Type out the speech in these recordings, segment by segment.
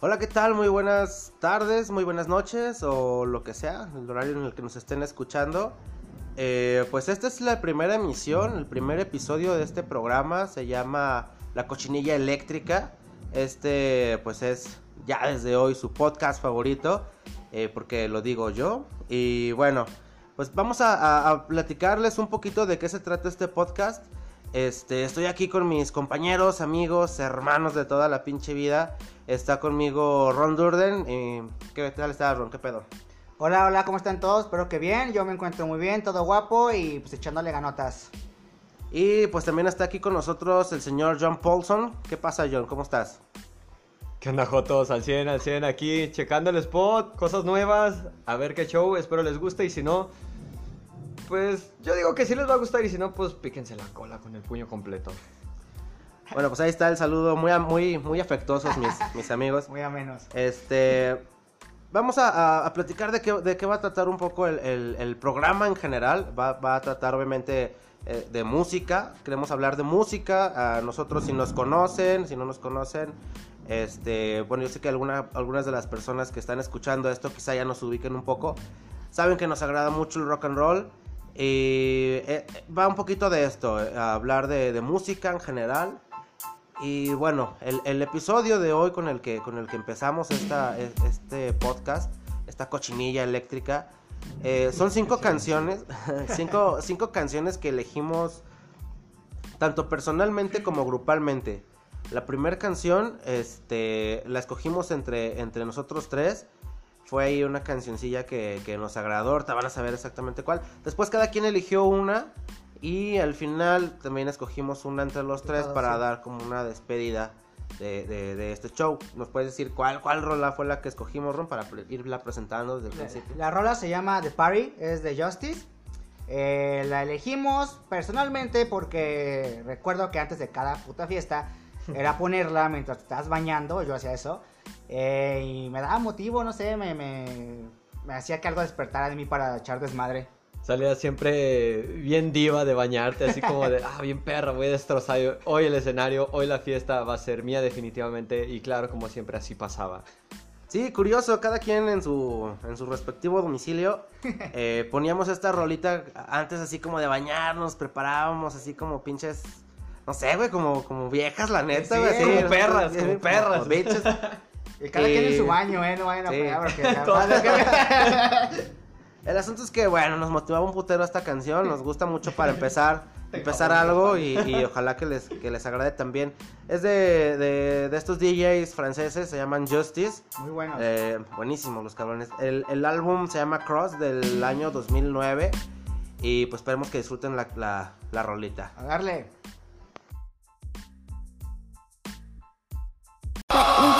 Hola, ¿qué tal? Muy buenas tardes, muy buenas noches o lo que sea, el horario en el que nos estén escuchando. Eh, pues esta es la primera emisión, el primer episodio de este programa, se llama La Cochinilla Eléctrica. Este pues es ya desde hoy su podcast favorito, eh, porque lo digo yo. Y bueno, pues vamos a, a platicarles un poquito de qué se trata este podcast. Este, estoy aquí con mis compañeros, amigos, hermanos de toda la pinche vida. Está conmigo Ron Durden. Y... ¿Qué tal está Ron? ¿Qué pedo? Hola, hola, ¿cómo están todos? Espero que bien. Yo me encuentro muy bien, todo guapo y pues echándole ganotas. Y pues también está aquí con nosotros el señor John Paulson. ¿Qué pasa, John? ¿Cómo estás? ¿Qué onda, Jotos? Al 100, al 100 aquí, checando el spot, cosas nuevas, a ver qué show, espero les guste y si no, pues yo digo que sí les va a gustar y si no, pues píquense la cola con el puño completo. Bueno, pues ahí está el saludo muy, muy, muy afectuosos, mis, mis amigos. Muy a menos. Este. Vamos a, a- a platicar de qué, de qué va a tratar un poco el, el- el programa en general. Va, va a tratar, obviamente, eh, de música. Queremos hablar de música. A nosotros, si nos conocen, si no nos conocen. Este, bueno, yo sé que alguna, algunas de las personas que están escuchando esto quizá ya nos ubiquen un poco. Saben que nos agrada mucho el rock and roll. Y eh, va un poquito de esto, eh, a hablar de, de música en general. Y bueno, el, el episodio de hoy con el que, con el que empezamos esta, es- este podcast, esta cochinilla eléctrica, eh, son cinco canciones, cinco, cinco canciones que elegimos tanto personalmente como grupalmente. La primera canción, este, la escogimos entre, entre nosotros tres. Fue ahí una cancioncilla que, que nos agradó, ahorita van a saber exactamente cuál. Después cada quien eligió una y al final también escogimos una entre los tres Todos, para sí. dar como una despedida de, de- de este show. ¿Nos puedes decir cuál, cuál rola fue la que escogimos, Ron, para irla presentando desde el La, principio? la rola se llama The Party, es de Justice. Eh, la elegimos personalmente porque recuerdo que antes de cada puta fiesta era ponerla mientras te estabas bañando, yo hacía eso. Eh, y me daba motivo, no sé, me, me, me hacía que algo despertara de mí para echar desmadre. Salía siempre bien diva de bañarte, así como de, ah, bien perra, voy a destrozar hoy el escenario, hoy la fiesta va a ser mía definitivamente y claro, como siempre así pasaba. Sí, curioso, cada quien en su, en su respectivo domicilio. eh, poníamos esta rolita antes así como de bañarnos, preparábamos así como pinches, no sé, güey, como, como viejas, la neta, Sí, güey. así, como perras, como perras. bitches. Y cada Eh, quien en su baño, ¿eh? No vayan a pegar porque. El asunto es que, bueno, nos motivaba un putero esta canción, nos gusta mucho para empezar, empezar algo y, y ojalá que les, que les agrade también. Es de, de, de estos DJs franceses, se llaman Justice. Muy bueno. Eh, buenísimos los cabrones. El, el álbum se llama Cross del año 2009. Y pues esperemos que disfruten la, la, la rolita. A darle.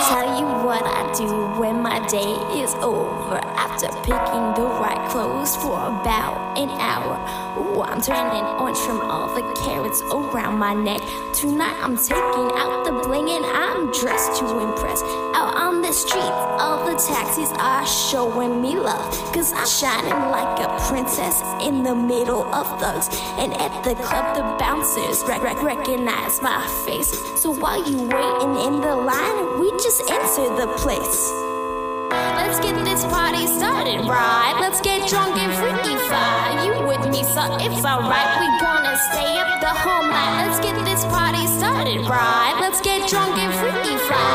Tell you what I do when my day is over. After picking the right clothes for about an hour. Ooh, I'm turning orange from all the carrots around my neck. Tonight I'm taking out the bling and I'm dressed to impress. Out on the streets, all the taxis are showing me love. Cause I'm shining like a princess in the middle of thugs. And at the club, the bouncers rec- rec- recognize my face. So while you waiting in the line, we just enter the place. Let's get this party started, right? Let's get drunk and freaky fly. You with me, so it's alright. We gonna stay up the whole night. Let's get this party started, right? Let's get drunk and freaky fly.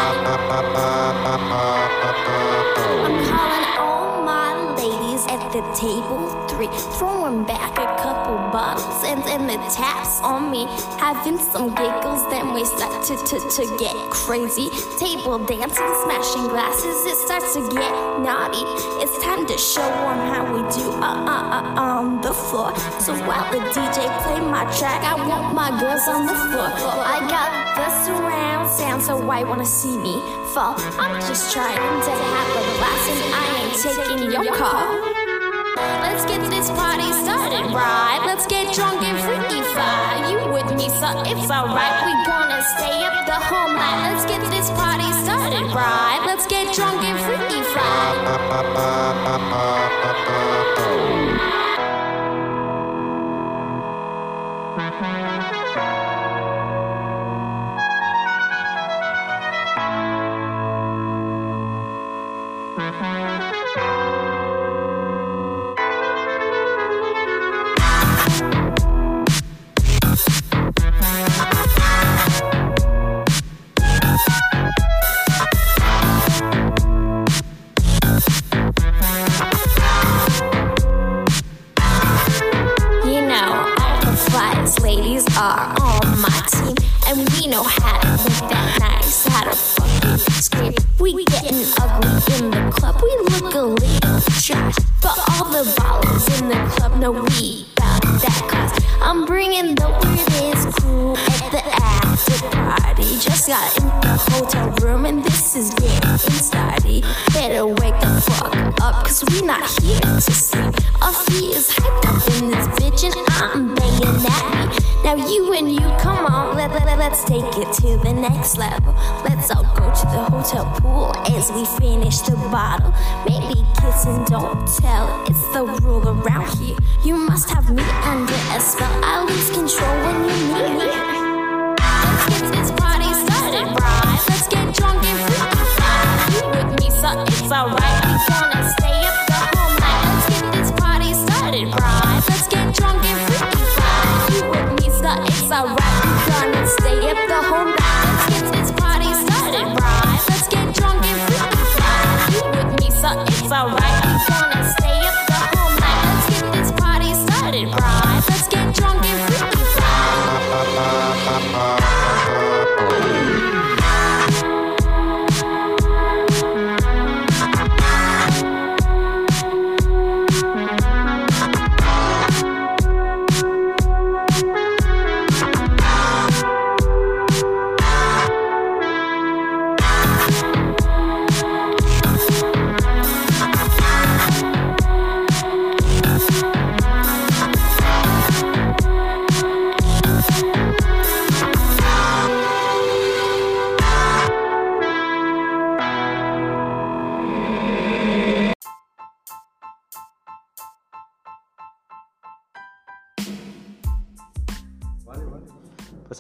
The table three, throwing back a couple bottles and then the taps on me, having some giggles. Then we start to to to get crazy, table dancing, smashing glasses. It starts to get naughty. It's time to show 'em how we do uh uh uh on the floor. So while the DJ play my track, I want my girls on the floor. I got the surround sound, so why wanna see me fall? I'm just trying to have a blast, and I ain't taking your call. Let's get this party started, right? Let's get drunk and freaky fly. You with me, so it's alright. We gonna stay up the whole night. Let's get this party started, right? Let's get drunk and freaky fly.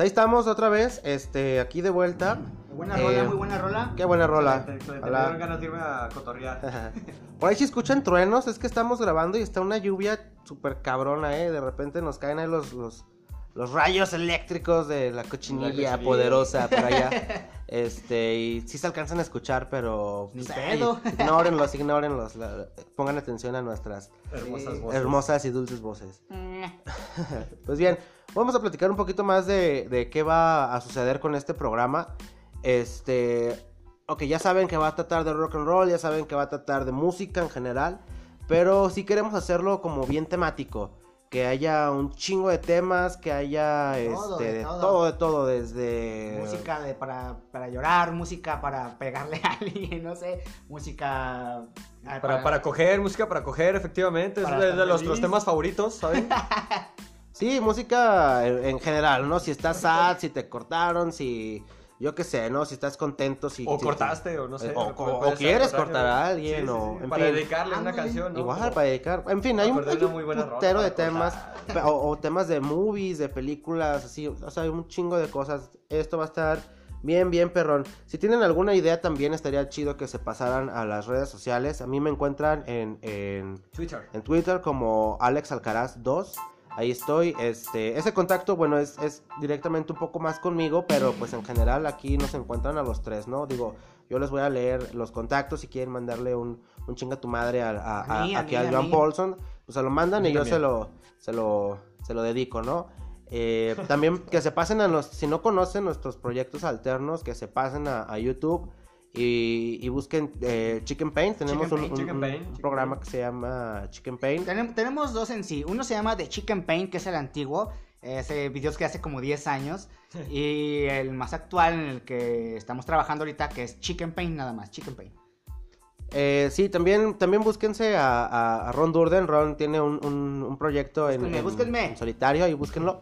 Ahí estamos otra vez, este, aquí de vuelta. Buena Eh, rola, muy buena rola. Qué buena rola. Ganas de irme a cotorrear. Por ahí si escuchan truenos, es que estamos grabando y está una lluvia súper cabrona, ¿eh? De repente nos caen ahí los, los, los rayos eléctricos de la cochinilla, La cochinilla. poderosa por allá. Este, y sí se alcanzan a escuchar, pero... Ni pues, ay, pedo. ignórenlos, ignórenlos. la- pongan atención a nuestras Hermosas voces. hermosas y dulces voces. Mm, Pues bien, vamos a platicar un poquito más de, de qué va a suceder con este programa. Este, ok, ya saben que va a tratar de rock and roll, ya saben que va a tratar de música en general, pero sí queremos hacerlo como bien temático. Que haya un chingo de temas, que haya Todo, este, de de todo. todo, de todo, desde... Música de, para, para llorar, música para pegarle a alguien, no sé. Música. ah, Para, para coger, música para coger, efectivamente. Es Para de, de los, temas favoritos, ¿saben? Sí, música en en general, ¿no? Si estás sad, si te cortaron, si... Yo qué sé, ¿no? Si estás contento, si... O si- cortaste, o no sé. O, quieres cortar a alguien, Sí, sí, o... en Para fin. dedicarle una canción, ¿no? Igual, para dedicar. En fin, hay un, hay de un muy buena rola putero de para temas. O, o temas de movies, de películas, así. O sea, hay un chingo de cosas. Esto va a estar bien, bien perrón. Si tienen alguna idea, también estaría chido que se pasaran a las redes sociales. A mí me encuentran en, en, Twitter. en Twitter como Alex Alcaraz 2. Ahí estoy. Este, ese contacto, bueno, es, es directamente un poco más conmigo, pero pues en general aquí nos encuentran a los tres, ¿no? Digo, yo les voy a leer los contactos si quieren mandarle un, un chinga tu madre a, a- A a- a aquí mí, a a Joan. Paulson, pues se lo mandan A y yo se lo, se lo, se lo dedico, ¿no? Eh, también que se pasen a los, si no conocen nuestros proyectos alternos, que se pasen a, a YouTube y, y busquen eh, Chicken Pain. Tenemos Chicken un, Pain, un- Chicken un- Pain, un Chicken programa que se llama Chicken Pain. Tenem- tenemos dos en sí. Uno se llama The Chicken Pain, que es el antiguo. Ese videos que hace como 10 años. Y el más actual en el que estamos trabajando ahorita, que es Chicken Pain, nada más. Chicken Pain. Eh, sí, también, también búsquense a, a- a Ron Durden. Ron tiene un, un- un proyecto en, Búsquenme, en- búsquenme. en solitario, ahí búsquenlo.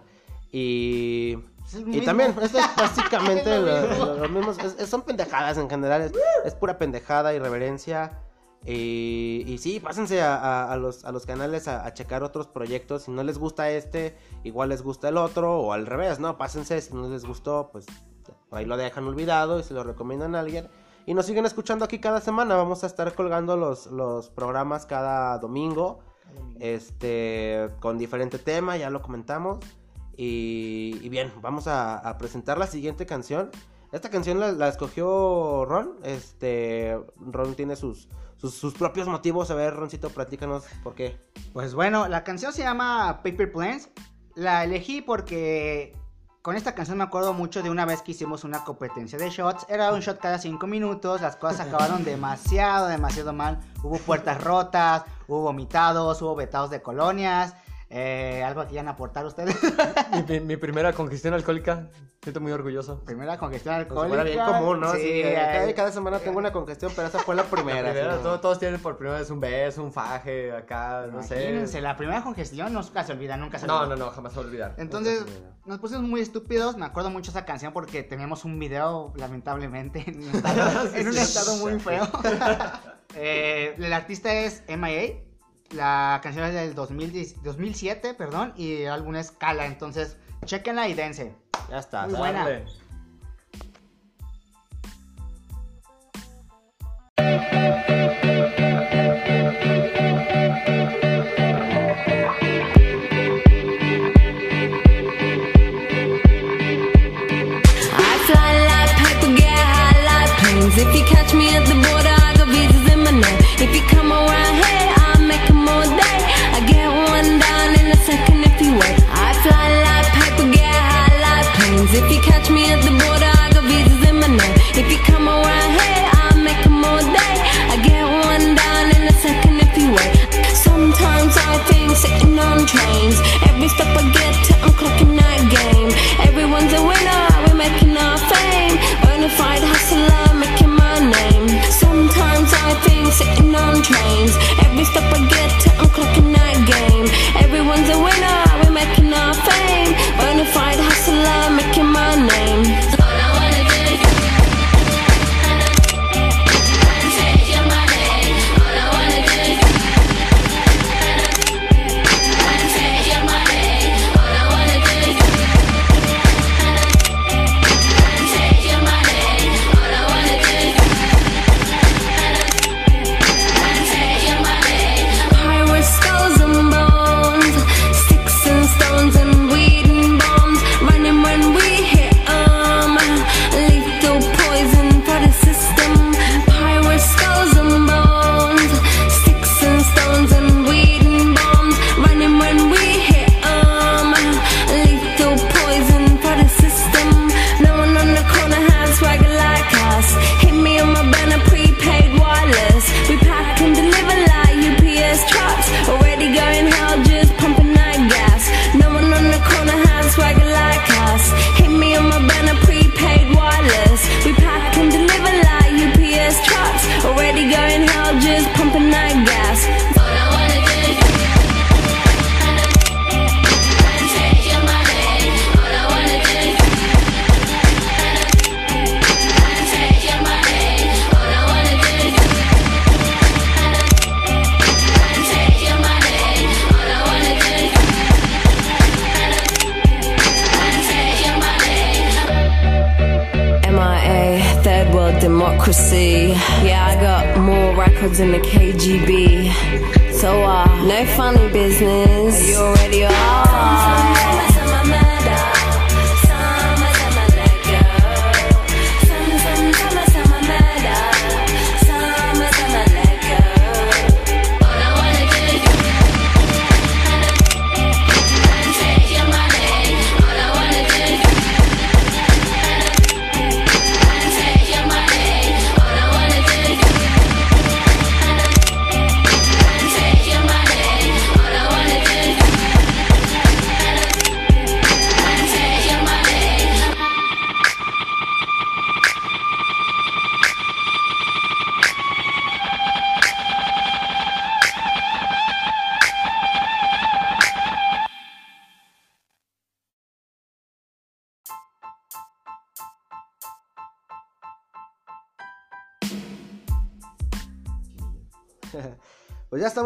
Y, y también, esto es básicamente lo lo- lo mismo, es- es- son pendejadas en general, es, es pura pendejada, irreverencia. Y, y sí, pásense a, a- a los, a los canales a, a checar otros proyectos. Si no les gusta este, igual les gusta el otro, o al revés, ¿no? Pásense, si no les gustó, pues ahí lo dejan olvidado y se lo recomiendan a alguien. Y nos siguen escuchando aquí cada semana. Vamos a estar colgando los, los programas cada domingo. Este, con diferente tema, ya lo comentamos. Y, bien, vamos a, presentar la siguiente canción. Esta canción la, escogió Ron. Este, Ron tiene sus, sus, propios motivos. A ver, Roncito, platícanos por qué. Pues bueno, la canción se llama Paper Planes. La elegí porque con esta canción me acuerdo mucho de una vez que hicimos una competencia de shots. Era un shot cada cinco minutos. Las cosas acabaron demasiado, demasiado mal. Hubo puertas rotas, hubo vomitados, hubo vetados de colonias. Eh, ¿Algo que quieran aportar ustedes? Mi, mi- mi primera congestión alcohólica. Siento muy orgulloso. Primera congestión alcohólica. fuera bien común, ¿no? Sí, Sí, eh, cada, cada semana tengo una congestión, pero esa fue la primera. La primera, sí, ¿no? todo- todos tienen por primera vez un beso, un faje, acá, no Imagínense, sé. la primera congestión nunca se olvida, nunca se No, olvida. no, no, jamás se va a olvidar. Entonces, nos pusimos muy estúpidos. Me acuerdo mucho esa canción porque teníamos un video, lamentablemente, en un estado, en un estado muy feo. Eh, el artista es MIA. La canción es del 2010 2007, perdón, y el álbum es Cala. Entonces, chequenla y dense. Ya está. Muy buena.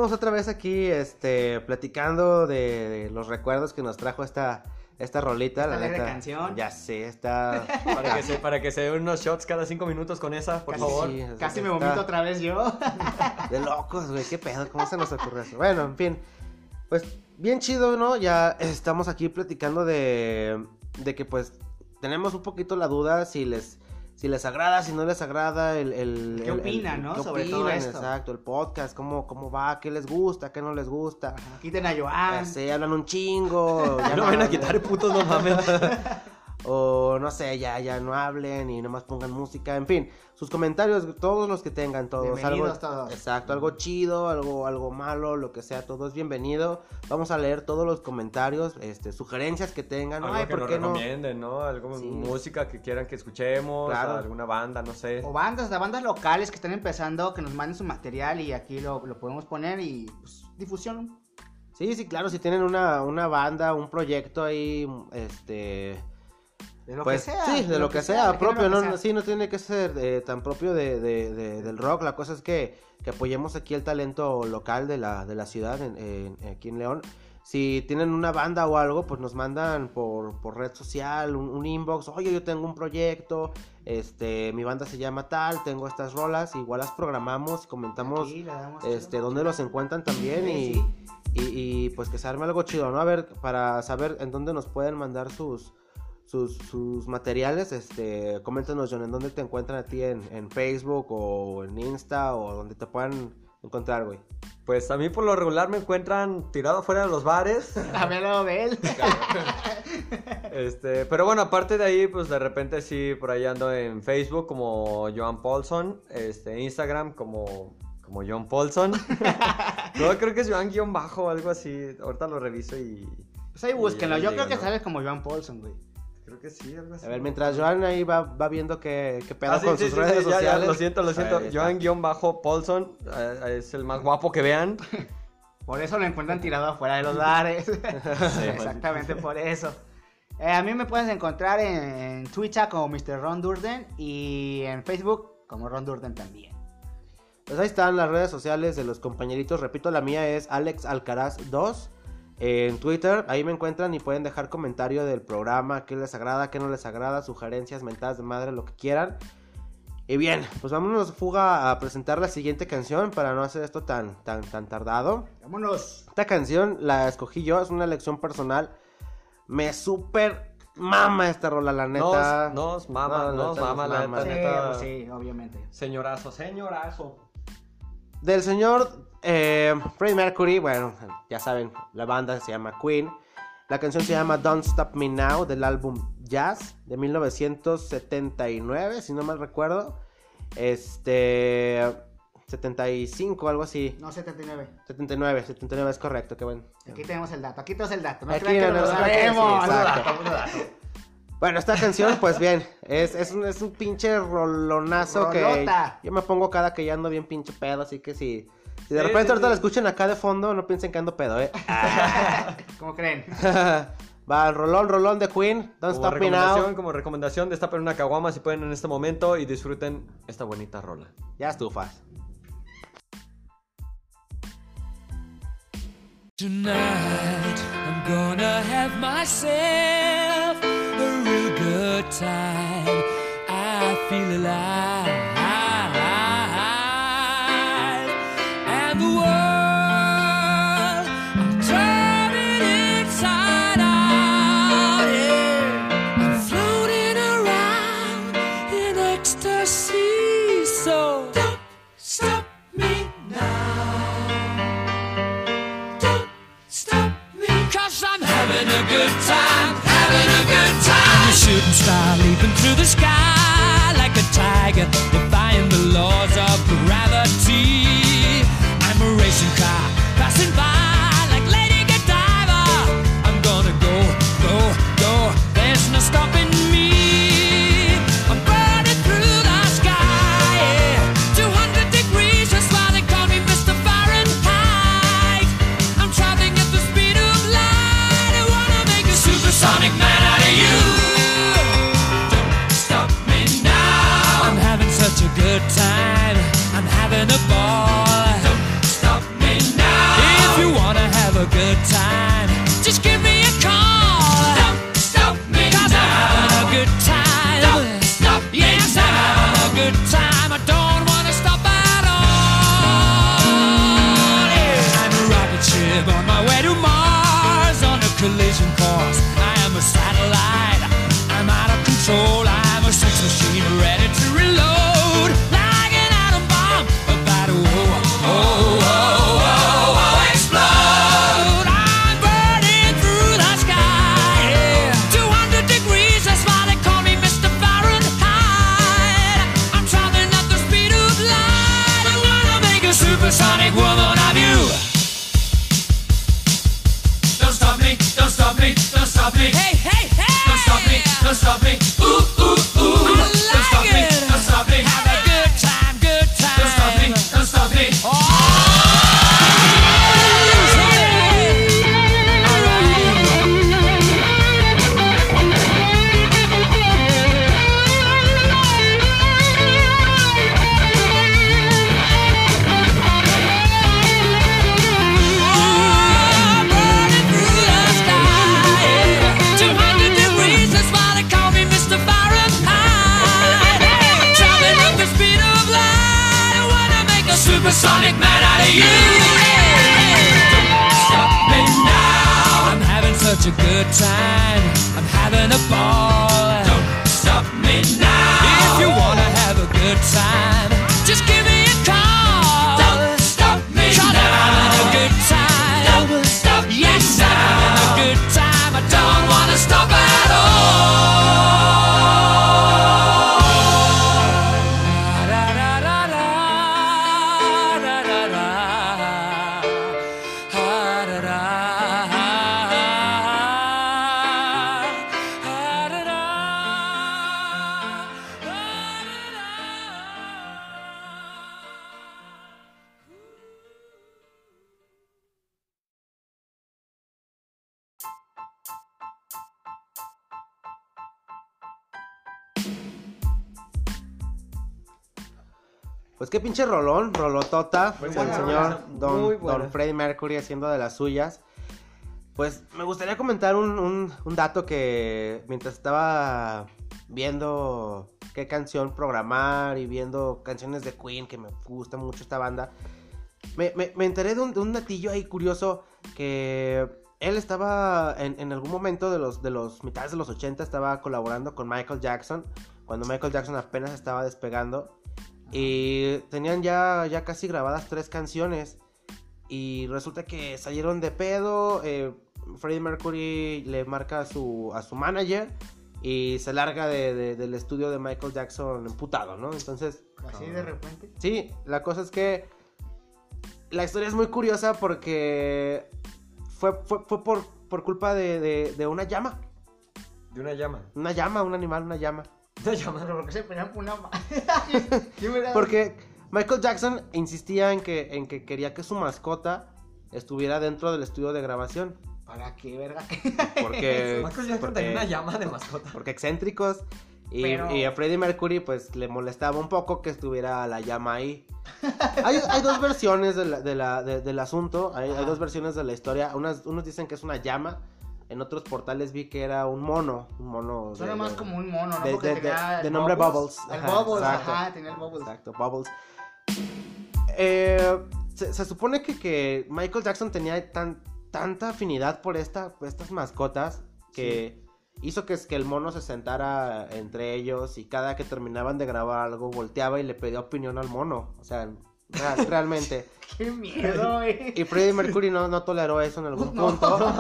Estamos otra vez aquí, este, platicando de, los recuerdos que nos trajo esta, esta rolita. Esta la neta. canción. Ya sé, está... Para que, se, para que se den unos shots cada cinco minutos con esa, por Casi favor. sí. Casi me vomito otra vez yo. De locos, güey, qué pedo, ¿cómo se nos ocurre eso? Bueno, en fin, pues bien chido, ¿no? Ya estamos aquí platicando de, de que pues tenemos un poquito la duda si les, si les agrada, si no les agrada el... el ¿Qué el- opinan, el- no? qué Sobre todo opinan, esto. Exacto, el podcast, cómo, cómo va, qué les gusta, qué no les gusta. Quiten a Joan. Ya sé, hablan un chingo. Ya ya no van a quitar putos, no mames. o no sé, ya, ya no hablen y nomás pongan música, en fin, sus comentarios, todos los que tengan, todos, Bienvenidos algo, todos. exacto, algo chido, algo, algo malo, lo que sea, todo es bienvenido, vamos a leer todos los comentarios, este, sugerencias que tengan, Algo ay, que ¿por nos qué no? recomienden, ¿no? Algo, Sí. música que quieran que escuchemos, Claro. alguna banda, no sé. O bandas, de bandas locales que están empezando, que nos manden su material y aquí lo, lo podemos poner y pues, difusión. Sí, sí, claro, si tienen una, una banda, un proyecto ahí, este... De lo pues, que sea. Sí, de, lo que, sea, propio, no, sea. sí, no tiene que ser eh, tan propio de, de- de- del rock. La cosa es que, que apoyemos aquí el talento local de la, de la ciudad, en- en- aquí en León. Si tienen una banda o algo, pues nos mandan por, por red social un, un inbox. Oye, yo tengo un proyecto, este, mi banda se llama tal, tengo estas rolas, igual las programamos comentamos Aquí este, dónde los encuentran también Sí, y, sí. y, y, pues que se arme algo chido, ¿no? A ver, para saber en dónde nos pueden mandar sus, sus, sus materiales, este, coméntanos, John, en dónde te encuentran a ti en, en Facebook o en Insta o donde te puedan encontrar, güey. Pues a mí por lo regular me encuentran tirado fuera de los bares. A ver, lo ve él. Este, pero bueno, aparte de ahí, pues de repente sí, por ahí ando en Facebook como Joan Paulson, este, Instagram como, como John Paulson. no, creo que es Joan guion bajo o algo así. Ahorita lo reviso y Pues ahí búsquenlo. Yo creo que ¿no? sales como Joan Paulson, güey. Creo que sí, algo así. A ver, mientras Joan ahí va, va viendo qué, qué pedo Ah, sí, con sí, sus sí, redes sí, ya, ya, sociales. lo siento, lo siento. ahí está. Joan guion bajo Paulson eh, es el más guapo que vean. Por eso lo encuentran tirado afuera de los bares. Exactamente por eso. Eh, a mí me puedes encontrar en, en Twitter como Mr. Ron Durden y en Facebook como Ron Durden también. Pues ahí están las redes sociales de los compañeritos. Repito, la mía es Alex Alcaraz 2. En Twitter, ahí me encuentran y pueden dejar comentario del programa, qué les agrada, qué no les agrada, sugerencias, mentadas de madre, lo que quieran. Y bien, pues vámonos fuga a presentar la siguiente canción para no hacer esto tan, tan, tan tardado. Vámonos. Esta canción la escogí yo, es una elección personal. Me super mama esta rola, la neta. Nos, nos mama, No, nos neta, mama, la mama. neta, Sí, neta. pues sí, obviamente. Señorazo, señorazo. Del señor eh, Freddie Mercury, bueno, ya saben, la banda se llama Queen. La canción se llama Don't Stop Me Now del álbum Jazz de 1979, si no mal recuerdo. Este. 75, algo así. No, 79. 79, 79 es correcto, qué bueno. Aquí tenemos el dato. Aquí tenemos el dato. No Aquí que no, no lo sabemos. exacto. Bueno, esta canción, pues bien, es, es, un, es un pinche rolonazo que Rolota. yo me pongo cada que ya ando bien pinche pedo, así que si, si de Sí, repente sí, ahorita sí. la escuchen acá de fondo, no piensen que ando pedo, eh. ¿Cómo creen? Va, rolón, rolón de Queen, Don't Como Stop Me recomendación, Now. como recomendación, destapen una caguama si pueden en este momento y disfruten esta bonita rola. Ya estufas. Tonight, I'm gonna have myself real good time. I feel alive. And the world, I'm turning inside out. Yeah. I'm floating around in ecstasy. Just give me qué pinche rolón, rolotota. Muy el señor Don. Don Freddie Mercury haciendo de las suyas. Pues me gustaría comentar un, un- un dato que mientras estaba viendo qué canción programar y viendo canciones de Queen, que me gusta mucho esta banda, me, me- me enteré de un, de un datillo ahí curioso que él estaba en, en algún momento de los, de los mitades de los 80 estaba colaborando con Michael Jackson, cuando Michael Jackson apenas estaba despegando. Y tenían ya, ya casi grabadas tres canciones. Y resulta que salieron de pedo. eh, Freddie Mercury le marca a su, a su manager. Y se larga de- de- del estudio de Michael Jackson emputado, ¿no? Entonces, Así de repente. sí, la cosa es que la historia es muy curiosa porque fue, fue, fue por, por culpa de, de- de una llama. De una llama. Una llama, un animal, una llama. Una llama. Pero ¿por qué se pelean por una Porque Michael Jackson insistía en que, en que quería que su mascota estuviera dentro del estudio de grabación. ¿Para qué, verga? Porque, Michael Jackson porque, tenía una llama de mascota. porque excéntricos. Y, Pero- y a Freddie Mercury pues le molestaba un poco que estuviera la llama ahí. Hay, hay dos versiones de la- de la- de- del asunto, hay, dos versiones de la historia. Unas, unos dicen que es una llama, en otros portales vi que era un mono. Un mono Suena de- más de- como un mono, ¿no? de- Porque de- tenía nombre Bubbles. El Ajá, Bubbles, exacto. ajá, tenía el Bubbles. Exacto, Bubbles. Eh, se, se supone que, que Michael Jackson tenía tan, tanta afinidad por esta, por estas mascotas que hizo que, que el mono se sentara entre ellos y cada que terminaban de grabar algo volteaba y le pedía opinión al mono. O sea, real- realmente. Qué miedo, güey. Y Freddie Mercury no, no toleró eso en algún No. punto.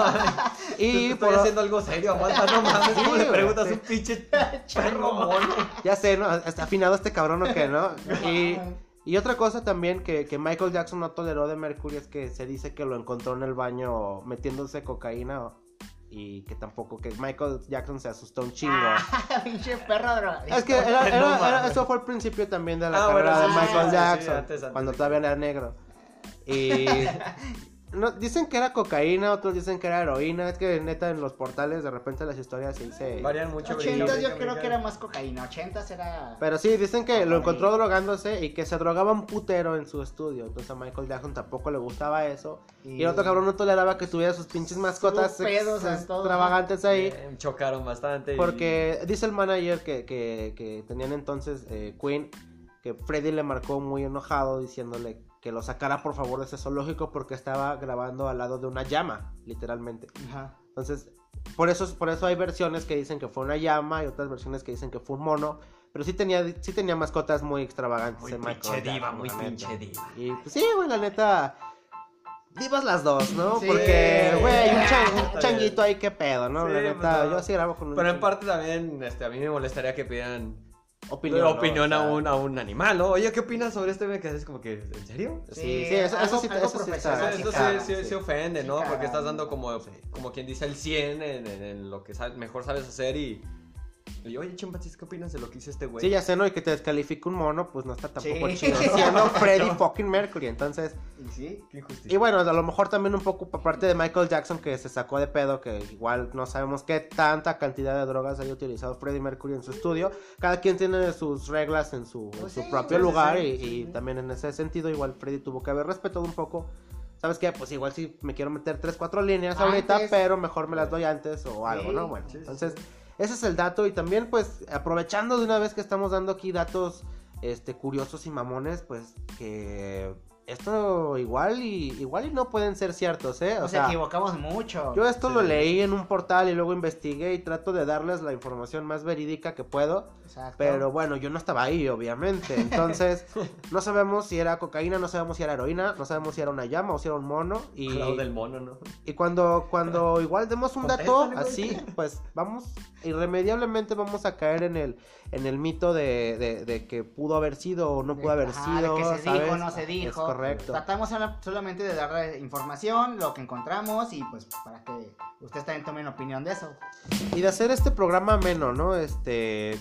y Estoy por, haciendo algo serio, aguanta, no mames. ¿Cómo Sí, le preguntas a un pinche perro mono? Ya sé, ¿no? Está afinado este cabrón o qué, ¿no? Y, y otra cosa también que, que Michael Jackson no toleró de Mercury es que se dice que lo encontró en el baño metiéndose cocaína o- y que tampoco, que Michael Jackson se asustó un chingo. Ah, pinche perro drogadicto. Es que era- era- era- eso fue el principio también de la Ah, carrera bueno, de Michael sí, sí, Jackson, antes, antes cuando todavía era negro. Y no, dicen que era cocaína, otros dicen que era heroína, es que neta en los portales de repente las historias sí se... Varían mucho. Ochentas brinca, yo brinca, creo que era más cocaína. Ochentas era. Pero sí, dicen que lo encontró drogándose y que se drogaba un putero en su estudio. Entonces a Michael Jackson tampoco le gustaba eso. Y, el otro cabrón no toleraba que tuviera sus pinches mascotas pedos ex- en todo. extravagantes ahí. Eh, chocaron bastante. y- Porque dice el manager que, que, que tenían entonces eh, Queen que Freddy le marcó muy enojado diciéndole que lo sacara por favor de ese zoológico porque estaba grabando al lado de una llama, literalmente. Ajá. Entonces, por eso, por eso hay versiones que dicen que fue una llama y otras versiones que dicen que fue un mono. Pero sí tenía, sí tenía mascotas muy extravagantes Muy pinche diva, muy pinche diva. Y pues sí, güey, la neta. Divas las dos, ¿no? Sí. Porque, güey, un, chan- un Está changuito ahí, qué pedo, ¿no? Sí, la pues, neta, no. yo sí grabo con un. Pero en parte también, este, a mí me molestaría que pidieran opinión. opinión, ¿no? opinión O a, un, a un animal, ¿no? Oye, ¿qué opinas sobre este? Me quedé como que, ¿en serio? Sí, sí, eso- eso sí- algo eso sí Eso, profesional, está- eso sí, sí- sí. sí ofende, Sí ¿no? Porque estás sí. dando como, como quien dice el 100 en, en- en lo que sabes- mejor sabes hacer y... y oye, chimpancés, ¿qué opinas de lo que hizo este güey? Sí, ya sé, ¿no? Y que te descalifique un mono, pues no está tampoco Sí. chido. Siendo Freddie fucking Mercury, entonces... Y sí. Qué injusticia. Y bueno, a lo mejor también un poco por parte de Michael Jackson que se sacó de pedo, que igual no sabemos qué tanta cantidad de drogas haya utilizado Freddie Mercury en su estudio. Cada quien tiene sus reglas en su, en Pues su sí, propio lugar sí, y, también en ese sentido igual Freddie tuvo que haber respetado un poco. ¿Sabes qué? Pues igual si me quiero meter 3, 4 líneas ahorita, pero mejor me las doy antes o algo, ¿no? Bueno, entonces ese es el dato. Y también pues aprovechando de una vez que estamos dando aquí datos este curiosos y mamones, pues que esto igual y igual y no pueden ser ciertos, ¿eh? O Nos sea, equivocamos mucho. yo esto Sí. lo leí en un portal y luego investigué y trato de darles la información más verídica que puedo, Exacto. pero bueno, yo no estaba ahí, obviamente. Entonces, no sabemos si era cocaína, no sabemos si era heroína, no sabemos si era una llama o si era un mono y Al lado del mono, ¿no? y cuando, cuando igual demos un dato así, pues vamos, irremediablemente vamos a caer en el, en el mito de, de- de que pudo haber sido o no pudo haber Ajá, de sido. que se ¿sabes? dijo, no se dijo. Es correcto. Tratamos sola- solamente de darle información, lo que encontramos y pues para que ustedes también tomen opinión de eso. Y de hacer este programa ameno, ¿no? Este,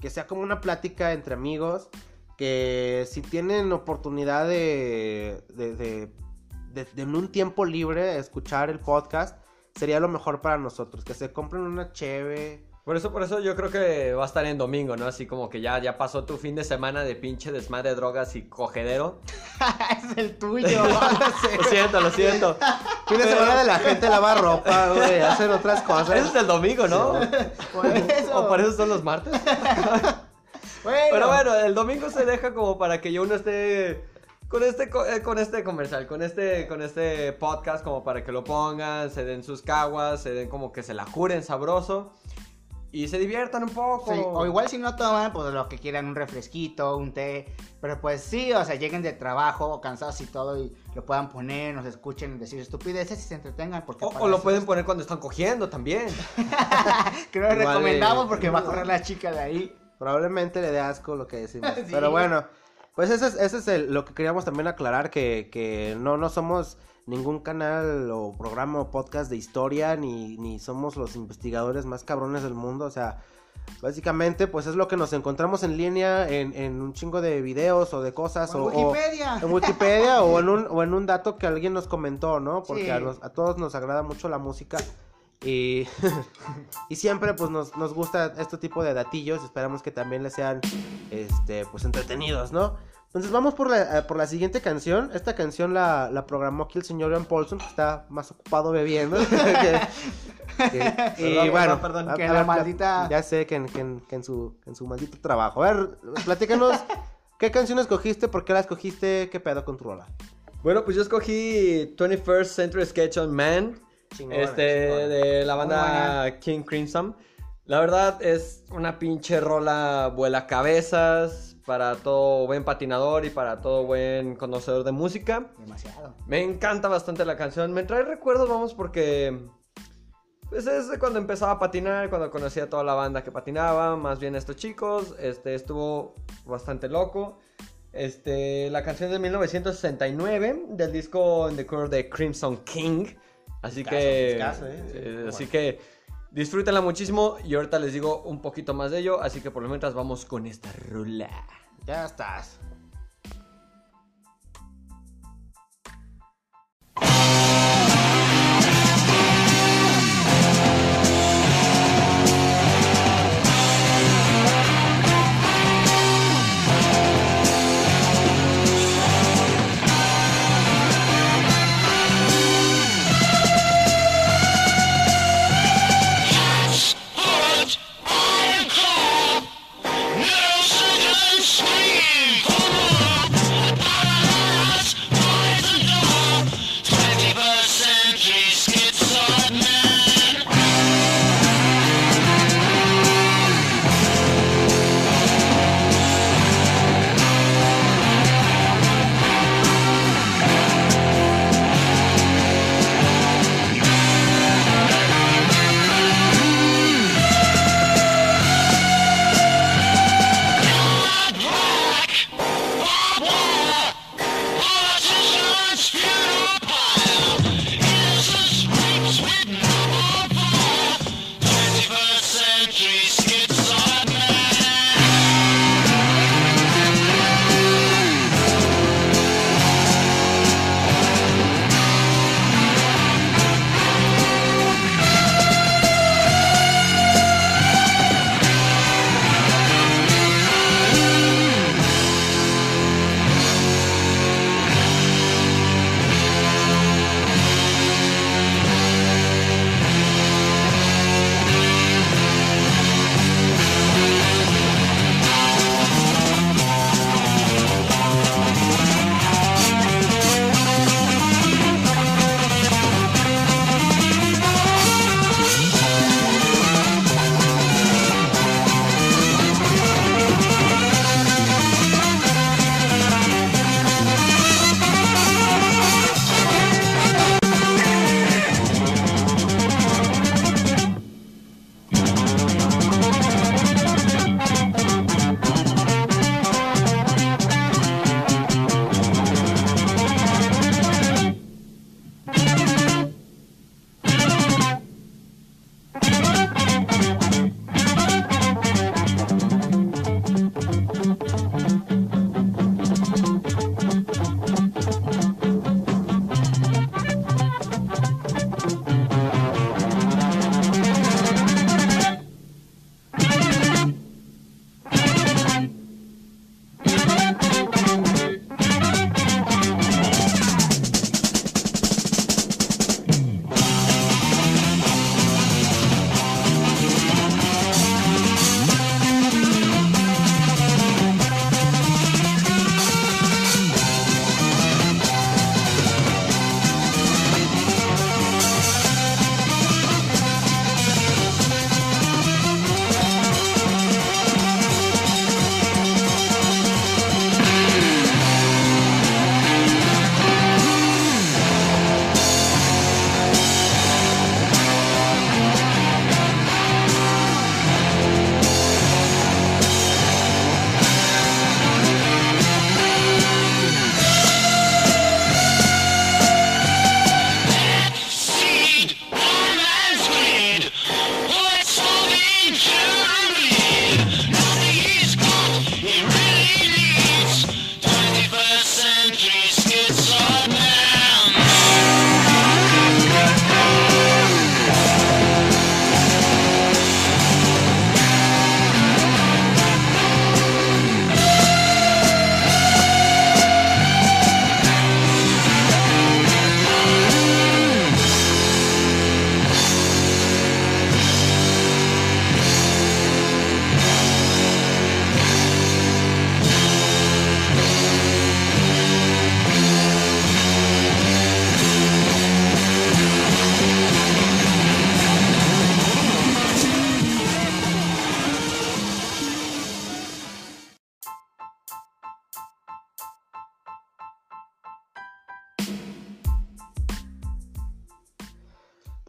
que sea como una plática entre amigos, que si tienen oportunidad de, de, de, de- de en un tiempo libre escuchar el podcast, sería lo mejor para nosotros, que se compren una cheve. Por eso, por eso yo creo que va a estar en domingo, ¿no? Así como que ya, ya pasó tu fin de semana de pinche desmadre de drogas y cogedero. es el tuyo. Lo siento, lo siento. Fin de semana de la gente lava ropa, güey, hacer otras Eso cosas. es el domingo, ¿no? Por eso. O por eso son los martes. Bueno, Pero bueno, el domingo se deja como para que yo uno esté con este co- eh, con este comercial, con este con este podcast como para que lo pongan, se den sus caguas, se den como que se la juren sabroso y se diviertan un poco. Sí, o igual si no toman, pues lo que quieran, un refresquito, un té. Pero pues sí, o sea, lleguen de trabajo cansados y todo y lo puedan poner, nos escuchen decir estupideces y se entretengan. Porque o, o lo pueden poner cuando están cogiendo también. Que no recomendamos eh, porque va a correr la chica de ahí. Probablemente le dé asco lo que decimos. Sí. Pero bueno, pues ese es, ese es el- lo que queríamos también aclarar, que, que no, no somos ningún canal o programa o podcast de historia, ni, ni somos los investigadores más cabrones del mundo. O sea, básicamente pues es lo que nos encontramos en línea en, en un chingo de videos o de cosas. O en o- Wikipedia. en Wikipedia o, en un, o en un dato que alguien nos comentó, ¿no? Porque Sí. a, los- a todos nos agrada mucho la música. Y, y siempre pues nos, nos gusta este tipo de datillos. Esperamos que también les sean este, pues entretenidos, ¿no? Entonces vamos por la, eh, por la siguiente canción. Esta canción la, la programó aquí el señor Ian Paulson, que está más ocupado bebiendo. que- que- y bueno, perdón, a- que a la ver, maldita- Ya sé que en, que en- que en su, en su maldito trabajo. A ver, platícanos, ¿qué canción escogiste? ¿Por qué la escogiste? ¿Qué pedo con tu rola? Bueno, pues yo escogí 21st Century Sketch on Man. Este, de la banda King Crimson. La verdad es una pinche rola vuela cabezas para todo buen patinador y para todo buen conocedor de música. Demasiado. Me encanta bastante la canción. Me trae recuerdos, vamos, porque. Pues es de cuando empezaba a patinar, cuando conocí a toda la banda que patinaba, más bien estos chicos. Este estuvo bastante loco. Este, la canción de 1969 del disco In the Curve de Crimson King. Así que. ¿eh? Sí, eh, así bueno. que disfrútenla muchísimo. Y ahorita les digo un poquito más de ello. Así que por lo mientras vamos con esta rola. Ya estás.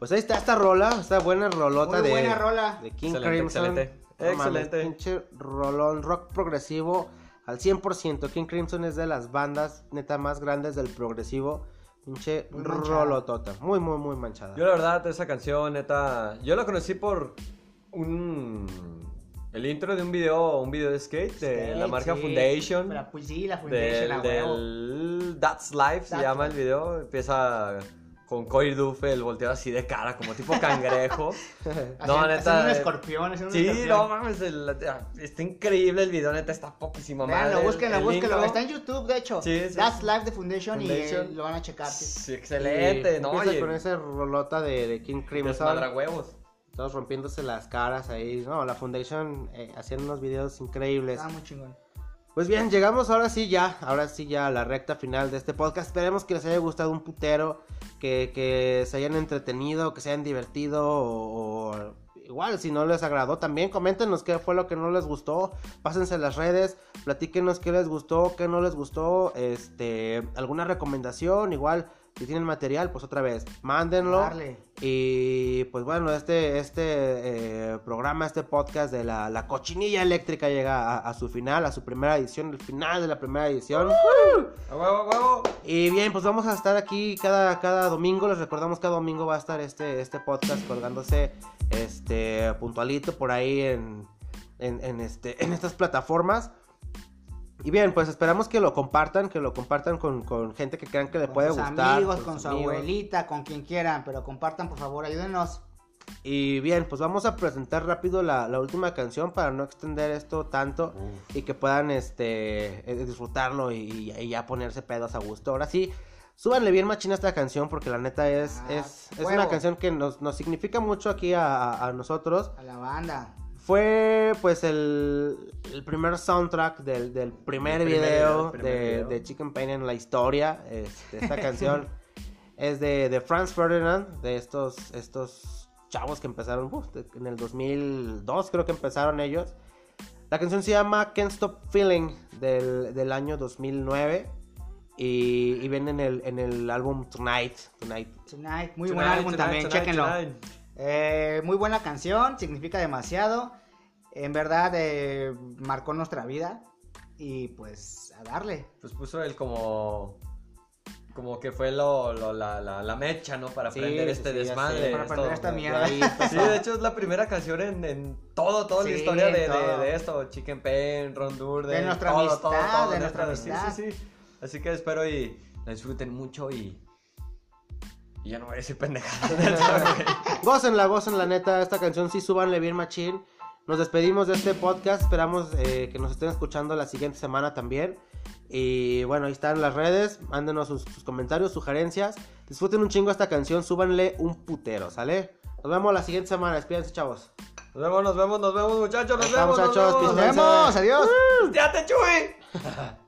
Pues ahí está esta rola, esta buena rolota Muy de, buena rola. de King Excelente, Crimson. excelente. No mames, Excelente. pinche rolón, rock progresivo al 100%. King Crimson es de las bandas neta más grandes del progresivo. Pinche Muy rolotota. Muy, muy, muy manchada. Yo la verdad, esa canción, neta, yo la conocí por un... El intro de un video, un video de skate de la marca sí. Foundation. La- pues sí, la Foundation, Del, huevo. del That's Life se llama Life. el video. Empieza con Coy Duffel volteado así de cara, como tipo cangrejo. No, haciendo neta. un eh, escorpión, haciendo un Sí, escorpión. no mames, el- está increíble el video, neta, está poquísima madre. Véanlo, búsquenlo, el búsquenlo. Está en YouTube, de hecho. Sí, sí. That's Live the Foundation, y eh, lo van a checar. sí. Sí, excelente, Y ¿no? Oye, con esa rolota de, de King Crimson. huevos. Todos rompiéndose las caras ahí. No, la Foundation eh, haciendo unos videos increíbles. Está muy chingón. Pues bien, llegamos ahora sí ya, ahora sí ya a la recta final de este podcast. Esperemos que les haya gustado un putero, que, se hayan entretenido, que se hayan divertido o, igual si no les agradó también, coméntenos qué fue lo que no les gustó, pásense las redes, platíquenos qué les gustó, qué no les gustó, este, alguna recomendación, igual si tienen material, pues otra vez, mándenlo. Darle. Y pues bueno, este, este eh, programa, este podcast de la, la cochinilla eléctrica llega a, a su final, a su primera edición, el final de la primera edición. ¡A huevo, huevo! Y bien, pues vamos a estar aquí cada, cada domingo. Les recordamos que cada domingo va a estar este, este podcast colgándose este puntualito por ahí en, en, en este, en estas plataformas. Y bien, pues esperamos que lo compartan, que lo compartan con, con gente que crean que le Con puede sus gustar. amigos, con su amigos. abuelita, con quien quieran, pero compartan, por favor, ayúdenos. Y bien, pues vamos a presentar rápido la, la última canción para no extender esto tanto y que puedan este eh, disfrutarlo y, y ya ponerse pedos a gusto. Ahora sí, súbanle bien machina esta canción porque la neta es, Ah, es, es una canción que nos, nos significa mucho aquí a, a- a nosotros. A la banda. Fue pues el, el primer soundtrack del, del primer, El primer video, video, el primer de, video. de Chicken Pain en la historia. Este, esta canción es de, de Franz Ferdinand, de estos, estos chavos que empezaron en el 2002, creo que empezaron ellos. La canción se llama Can't Stop Feeling del, del año 2009 y, y viene en el, en el álbum Tonight. Tonight. Tonight, muy Tonight, buen álbum tonight, también, tonight, chéquenlo. tonight. Eh, muy buena canción, significa demasiado. En verdad, eh, marcó nuestra vida. Y pues, a darle. Pues puso él como. Como que fue lo, lo- la, la, la mecha, ¿no? Para Sí, aprender sí, este sí, ya sé, desmadre. para aprender esta mierda. ahí empezó. Sí, de hecho es la primera canción en, en todo, toda la historia de, de- todo. de esto. Chicken Pen, Ron Durden. De nuestra todo, amistad, todo, todo, de nuestra neta, sí, amistad. Sí, sí, Así que espero y la disfruten mucho y. Y ya no voy a decir pendejadas. Gócenla, gócenla, neta. Esta canción sí, súbanle bien machín. Nos despedimos de este podcast. Esperamos eh, que nos estén escuchando la siguiente semana también. Y bueno, ahí están las redes. Mándenos sus, sus comentarios, sugerencias. Disfruten un chingo esta canción. Súbanle un putero, ¿sale? Nos vemos la siguiente semana. Despídense, chavos. Nos vemos, nos vemos, nos vemos, muchachos. Nos está, vemos, muchachos, Nos Nos vemos. Pistense. vemos, adiós. ¡Pisteate, Chuy!